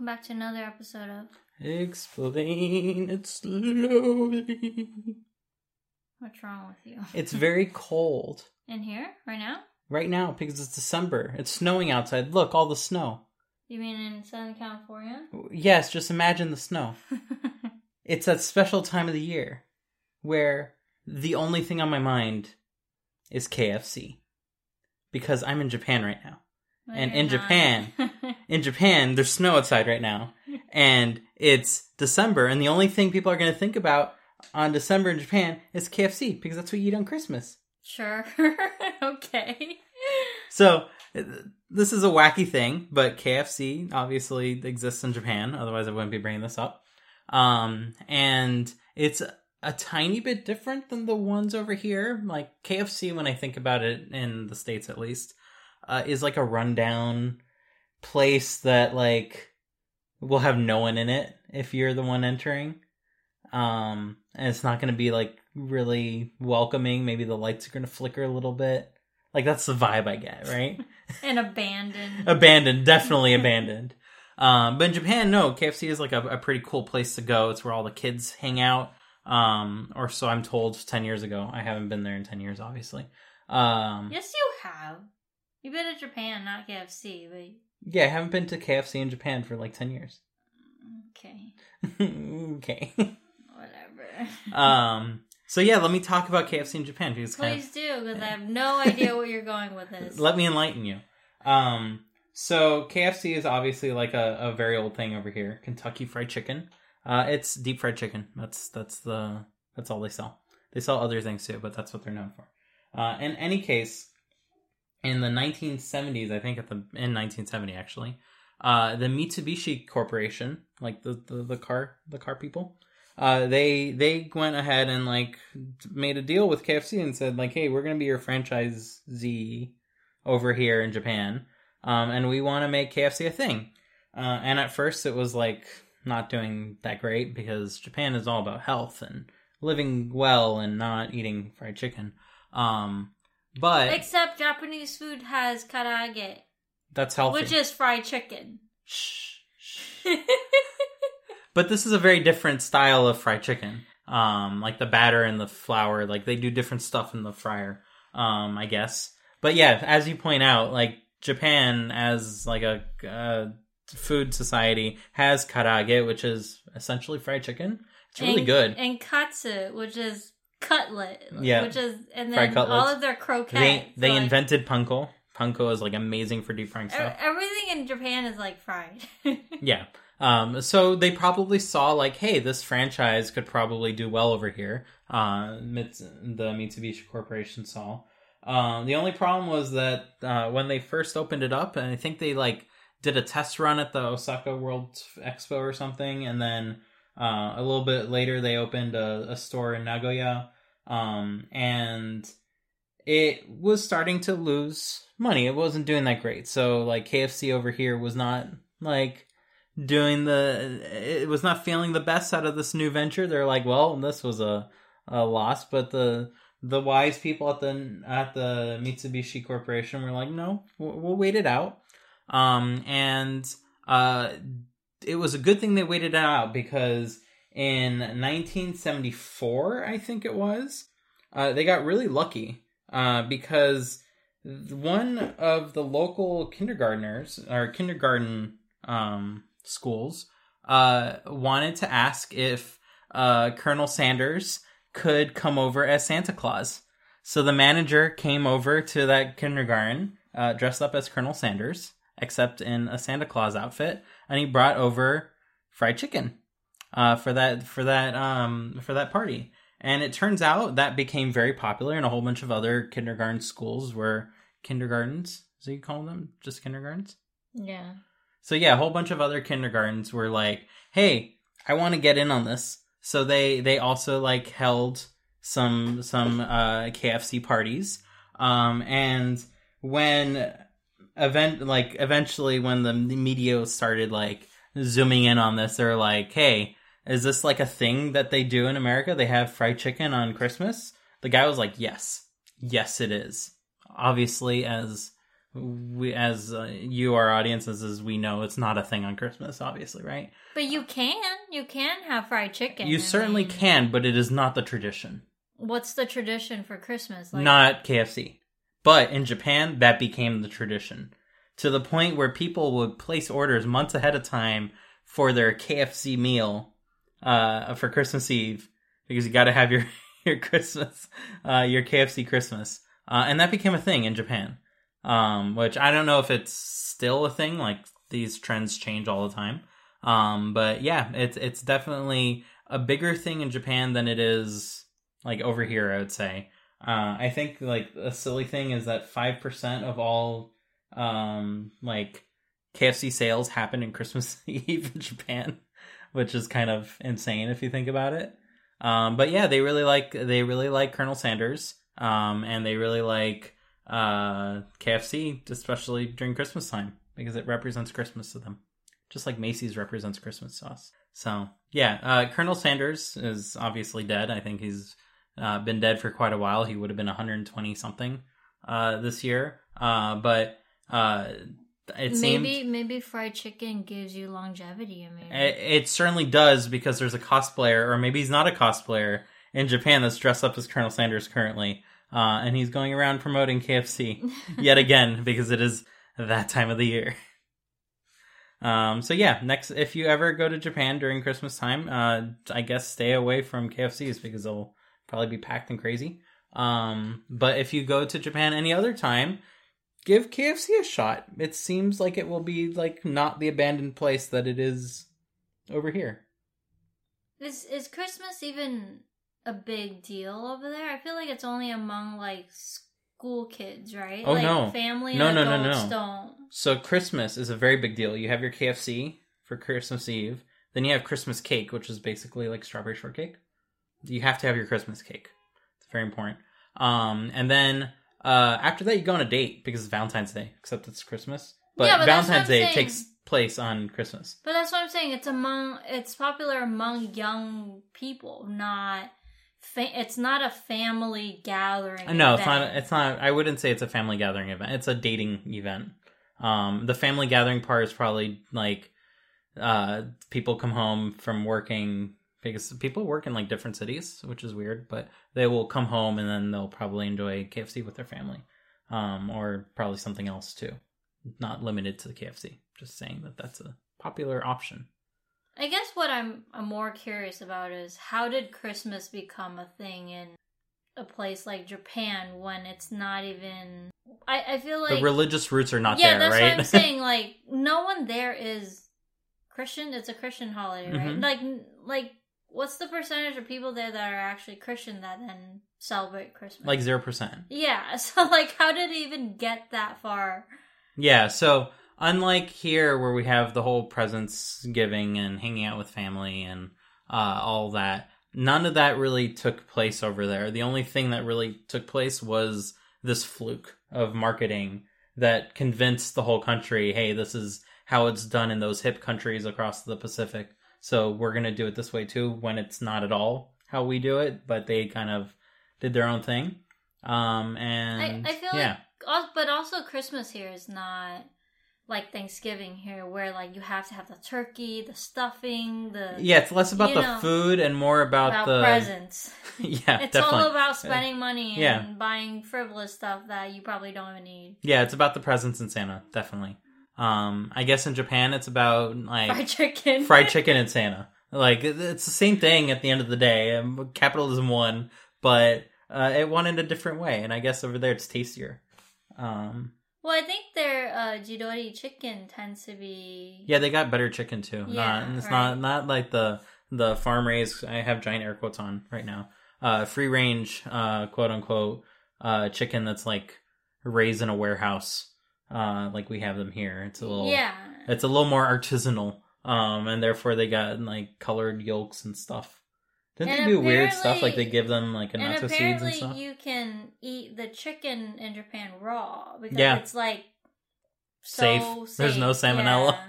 welcome back to another episode of Explain it slowly. What's Wrong with You? It's very cold In here, right now? right now because it's December. It's snowing outside. Look, all the snow. You mean in Southern California? Yes, just imagine the snow. It's that special time of the year where the only thing on my mind is KFC because I'm in Japan right now. And in not. Japan- In Japan, there's snow outside right now, and it's December, and the only thing people are going to think about on December in Japan is KFC because that's what you eat on Christmas. sure. okay. So this is a wacky thing, but KFC obviously exists in Japan. Otherwise, I wouldn't be bringing this up. Um, and it's a tiny bit different than the ones over here. Like KFC, when I think about it in the states, at least, uh, is like a rundown place that like will have no one in it if you're the one entering. Um, and it's not going to be like really welcoming. Maybe the lights are going to flicker a little bit. Like that's the vibe I get, right? And abandoned. abandoned, definitely abandoned. Um, but in Japan, no, KFC is like a, a pretty cool place to go. It's where all the kids hang out. Um, or so I'm told 10 years ago. I haven't been there in 10 years, obviously. Um, yes, you have. You've been to Japan, not KFC, but yeah, I haven't been to KFC in Japan for like 10 years. okay. okay. Whatever. um, so yeah, let me talk about KFC in Japan because it's kind of Please do, because I have no idea where you're going with this. let me enlighten you. Um, so KFC is obviously like a, a very old thing over here. Kentucky Fried Chicken. Uh, it's deep fried chicken. That's that's the that's all they sell. They sell other things too, but that's what they're known for. Uh, in any case, in the 1970s, I think at the in 1970 actually, uh, the Mitsubishi Corporation, like the, the the car the car people, uh, they they went ahead and like made a deal with KFC and said like, hey, we're gonna be your franchisee over here in Japan, um, and we want to make KFC a thing. Uh, and at first, it was like not doing that great because Japan is all about health and living well and not eating fried chicken. Um, but Except Japanese food has karaage, that's healthy. which is fried chicken. Shh, shh. but this is a very different style of fried chicken. Um, like the batter and the flour, like they do different stuff in the fryer. Um, I guess. But yeah, as you point out, like Japan as like a uh, food society has karaage, which is essentially fried chicken. It's really and, good. And katsu, which is cutlet. Yeah. Which is and then all of their croquettes. They they so, like, invented panko. Panko is like amazing for deep frying stuff. Everything in Japan is like fried. Yeah. Um, so they probably saw like, hey, this franchise could probably do well over here. Uh, Mits- the Mitsubishi Corporation saw. Um, the only problem was that uh, when they first opened it up, and I think they like did a test run at the Osaka World Expo or something, and then uh, a little bit later they opened a, a store in Nagoya, um, and it was starting to lose money. It wasn't doing that great. So like KFC over here was not like doing the it was not feeling the best out of this new venture. They're like, well, this was a a loss, but the the wise people at the at the Mitsubishi Corporation were like, no, we'll, wait it out. Um, and uh, it was a good thing they waited it out because in 1974, I think it was, uh, they got really lucky uh, because one of the local kindergartners or kindergarten um, schools uh, wanted to ask if uh, Colonel Sanders could come over as Santa Claus. So the manager came over to that kindergarten uh, dressed up as Colonel Sanders, except in a Santa Claus outfit, and he brought over fried chicken uh, for that for that um, for that party. And it turns out that became very popular, and a whole bunch of other kindergarten schools were kindergartens. Is that you call them just kindergartens? yeah. So yeah, a whole bunch of other kindergartens were like, "Hey, I want to get in on this." So they they also like held some some uh, KFC parties, um, and when event like eventually when the media started like zooming in on this, they're like, "Hey, is this like a thing that they do in America? They have fried chicken on Christmas?" The guy was like, "Yes, yes, it is." Obviously, as we, as uh, you, our audiences, as we know, it's not a thing on Christmas, obviously, right? But you can. You can have fried chicken. You I certainly mean, can, but it is not the tradition. What's the tradition for Christmas? not KFC. But in Japan, that became the tradition to the point where people would place orders months ahead of time for their KFC meal uh, for Christmas Eve because you got to have your your Christmas, uh, your KFC Christmas, uh, and that became a thing in Japan. Um, which I don't know if it's still a thing. Like these trends change all the time. Um, but yeah, it's it's definitely a bigger thing in Japan than it is like over here. I would say. Uh, I think like a silly thing is that five percent of all um like KFC sales happen in Christmas Eve in Japan, which is kind of insane if you think about it. Um, but yeah, they really like they really like Colonel Sanders, um, and they really like uh, KFC, especially during Christmas time because it represents Christmas to them, just like Macy's represents Christmas sauce. So yeah, uh, Colonel Sanders is obviously dead. I think he's uh, been dead for quite a while. He would have been 120 something uh, this year, uh, but uh, it seems maybe maybe fried chicken gives you longevity. I mean, it, it certainly does because there's a cosplayer, or maybe he's not a cosplayer in Japan that's dressed up as Colonel Sanders currently, uh, and he's going around promoting KFC yet again because it is that time of the year. Um, so yeah, next if you ever go to Japan during Christmas time, uh, I guess stay away from KFCs because they'll probably be packed and crazy. Um, but if you go to Japan any other time, give KFC a shot. It seems like it will be like not the abandoned place that it is over here. is is Christmas even a big deal over there? I feel like it's only among like school kids, right? Oh, like, no. family No, and no, no, no. don't. So Christmas is a very big deal. You have your KFC for Christmas Eve. Then you have Christmas cake, which is basically like strawberry shortcake. You have to have your Christmas cake. It's very important. Um, and then uh, after that, you go on a date because it's Valentine's Day, except it's Christmas. But, Yeah, but Valentine's Day saying. takes place on Christmas. But that's what I'm saying. It's among it's popular among young people, not. Fa- it's not a family gathering. No, it's not. It's not. I wouldn't say it's a family gathering event. It's a dating event. Um, the family gathering part is probably like uh, people come home from working because people work in like different cities, which is weird. But they will come home and then they'll probably enjoy KFC with their family, um, or probably something else too. Not limited to the KFC. Just saying that that's a popular option. I guess what I'm, I'm more curious about is how did Christmas become a thing in a place like Japan when it's not even. I, I feel like the religious roots are not yeah, there, that's right? what I'm saying. Like, no one there is Christian. It's a Christian holiday, right? Mhm. Like, like, what's the percentage of people there that are actually Christian that then celebrate Christmas? like zero percent. yeah. So, like, how did it even get that far? Yeah, so unlike here where we have the whole presents giving and hanging out with family and uh, all that, none of that really took place over there. The only thing that really took place was this fluke of marketing that convinced the whole country, hey, this is how it's done in those hip countries across the Pacific. So we're going to do it this way too when it's not at all how we do it, but they kind of did their own thing. Um and I, I feel yeah. like, but also Christmas here is not like Thanksgiving here, where like you have to have the turkey, the stuffing, the Yeah, it's less about the know, food and more about, about the presents. yeah, it's definitely. all about spending money and Yeah. buying frivolous stuff that you probably don't even need. yeah, it's about the presents and Santa, definitely. Um, I guess in Japan it's about like Fried chicken. fried chicken and Santa. Like it's the same thing at the end of the day. Um, Capitalism won, but uh, it won in a different way, and I guess over there it's tastier. Um, Well, I think their uh, jidori chicken tends to be. yeah, they got better chicken too. Yeah, not, it's right. not not like the the farm raised. I have giant air quotes on right now. Uh, free range, uh, quote unquote, uh, chicken that's like raised in a warehouse, uh, like we have them here. It's a little, Yeah. it's a little more artisanal, um, and therefore they got like colored yolks and stuff. Didn't And they do weird stuff like they give them like And annatto seeds and apparently, stuff? you can eat the chicken in Japan raw because Yeah. it's like so Safe. There's no salmonella. Yeah.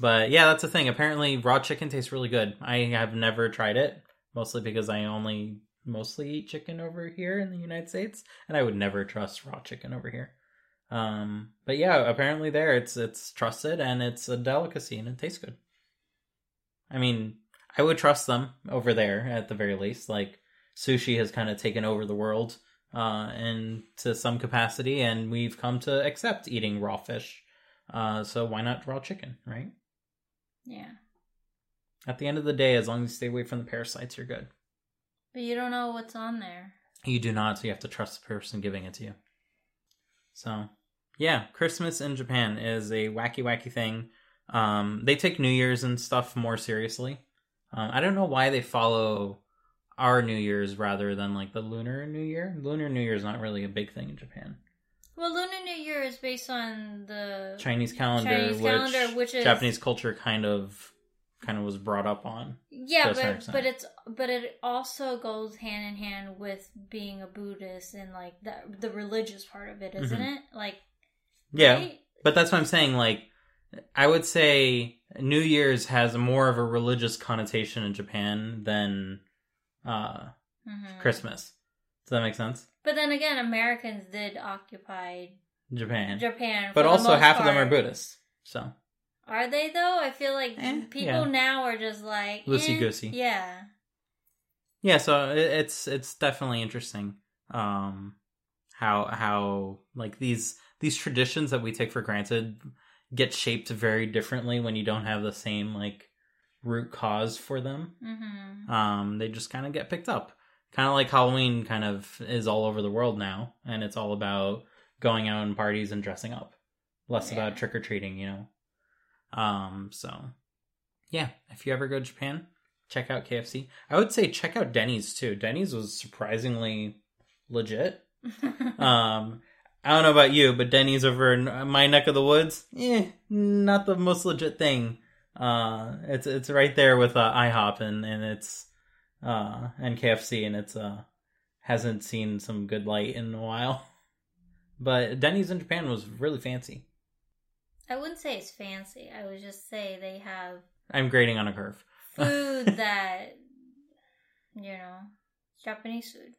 But yeah, that's the thing. Apparently, raw chicken tastes really good. I have never tried it, mostly because I only mostly eat chicken over here in the United States, and I would never trust raw chicken over here. Um, but yeah, apparently there it's it's trusted and it's a delicacy and it tastes good. I mean, I would trust them over there at the very least. Like sushi has kind of taken over the world uh, and to some capacity, and we've come to accept eating raw fish. Uh, so why not raw chicken, right? Yeah. At the end of the day, as long as you stay away from the parasites, you're good. But you don't know what's on there. You do not, so you have to trust the person giving it to you. So, yeah, Christmas in Japan is a wacky, wacky thing. Um, they take New Year's and stuff more seriously. Um, I don't know why they follow our New Year's rather than like the Lunar New Year. Lunar New Year is not really a big thing in Japan. Well, Lunar New Year is based on the Chinese calendar, Chinese which, calendar, which is Japanese culture kind of kind of was brought up on. Yeah, to a certain but but it's but it also goes hand in hand with being a Buddhist and like the the religious part of it, isn't Mhm. it? Like Yeah, right? But that's what I'm saying. Like, I would say New Year's has more of a religious connotation in Japan than uh, Mhm. Christmas. Does that make sense? But then again, Americans did occupy Japan. Japan, but also half of them are. Buddhists. So, Are they though? I feel like Eh, people yeah. now are just like eh, Loosey-goosey. Yeah, yeah, so it's it's definitely interesting um, how how like these these traditions that we take for granted get shaped very differently when you don't have the same like root cause for them. hmm um, they just kind of get picked up. Kind of like Halloween kind of is all over the world now, and it's all about going out and parties and dressing up, less Yeah. about trick or treating, you know. Um, so yeah, if you ever go to Japan, check out KFC. I would say check out Denny's too. Denny's was surprisingly legit. Um, I don't know about you, but Denny's over in my neck of the woods, eh, not the most legit thing. Uh, it's it's right there with uh, IHOP and and it's uh and KFC, and it's uh hasn't seen some good light in a while. But Denny's in Japan was really fancy. I wouldn't say it's fancy. I would just say they have I'm grading on a curve. food that you know Japanese food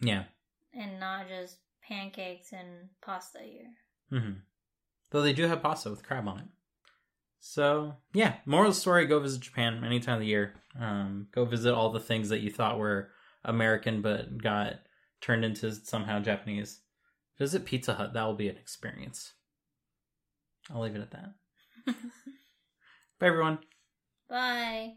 Yeah. and not just pancakes and pasta here. hmm Though they do have pasta with crab on it. So yeah, moral of the story: go visit Japan any time of the year. Um, go visit all the things that you thought were American but got turned into somehow Japanese. Visit Pizza Hut; that will be an experience. I'll leave it at that. Bye, everyone. Bye.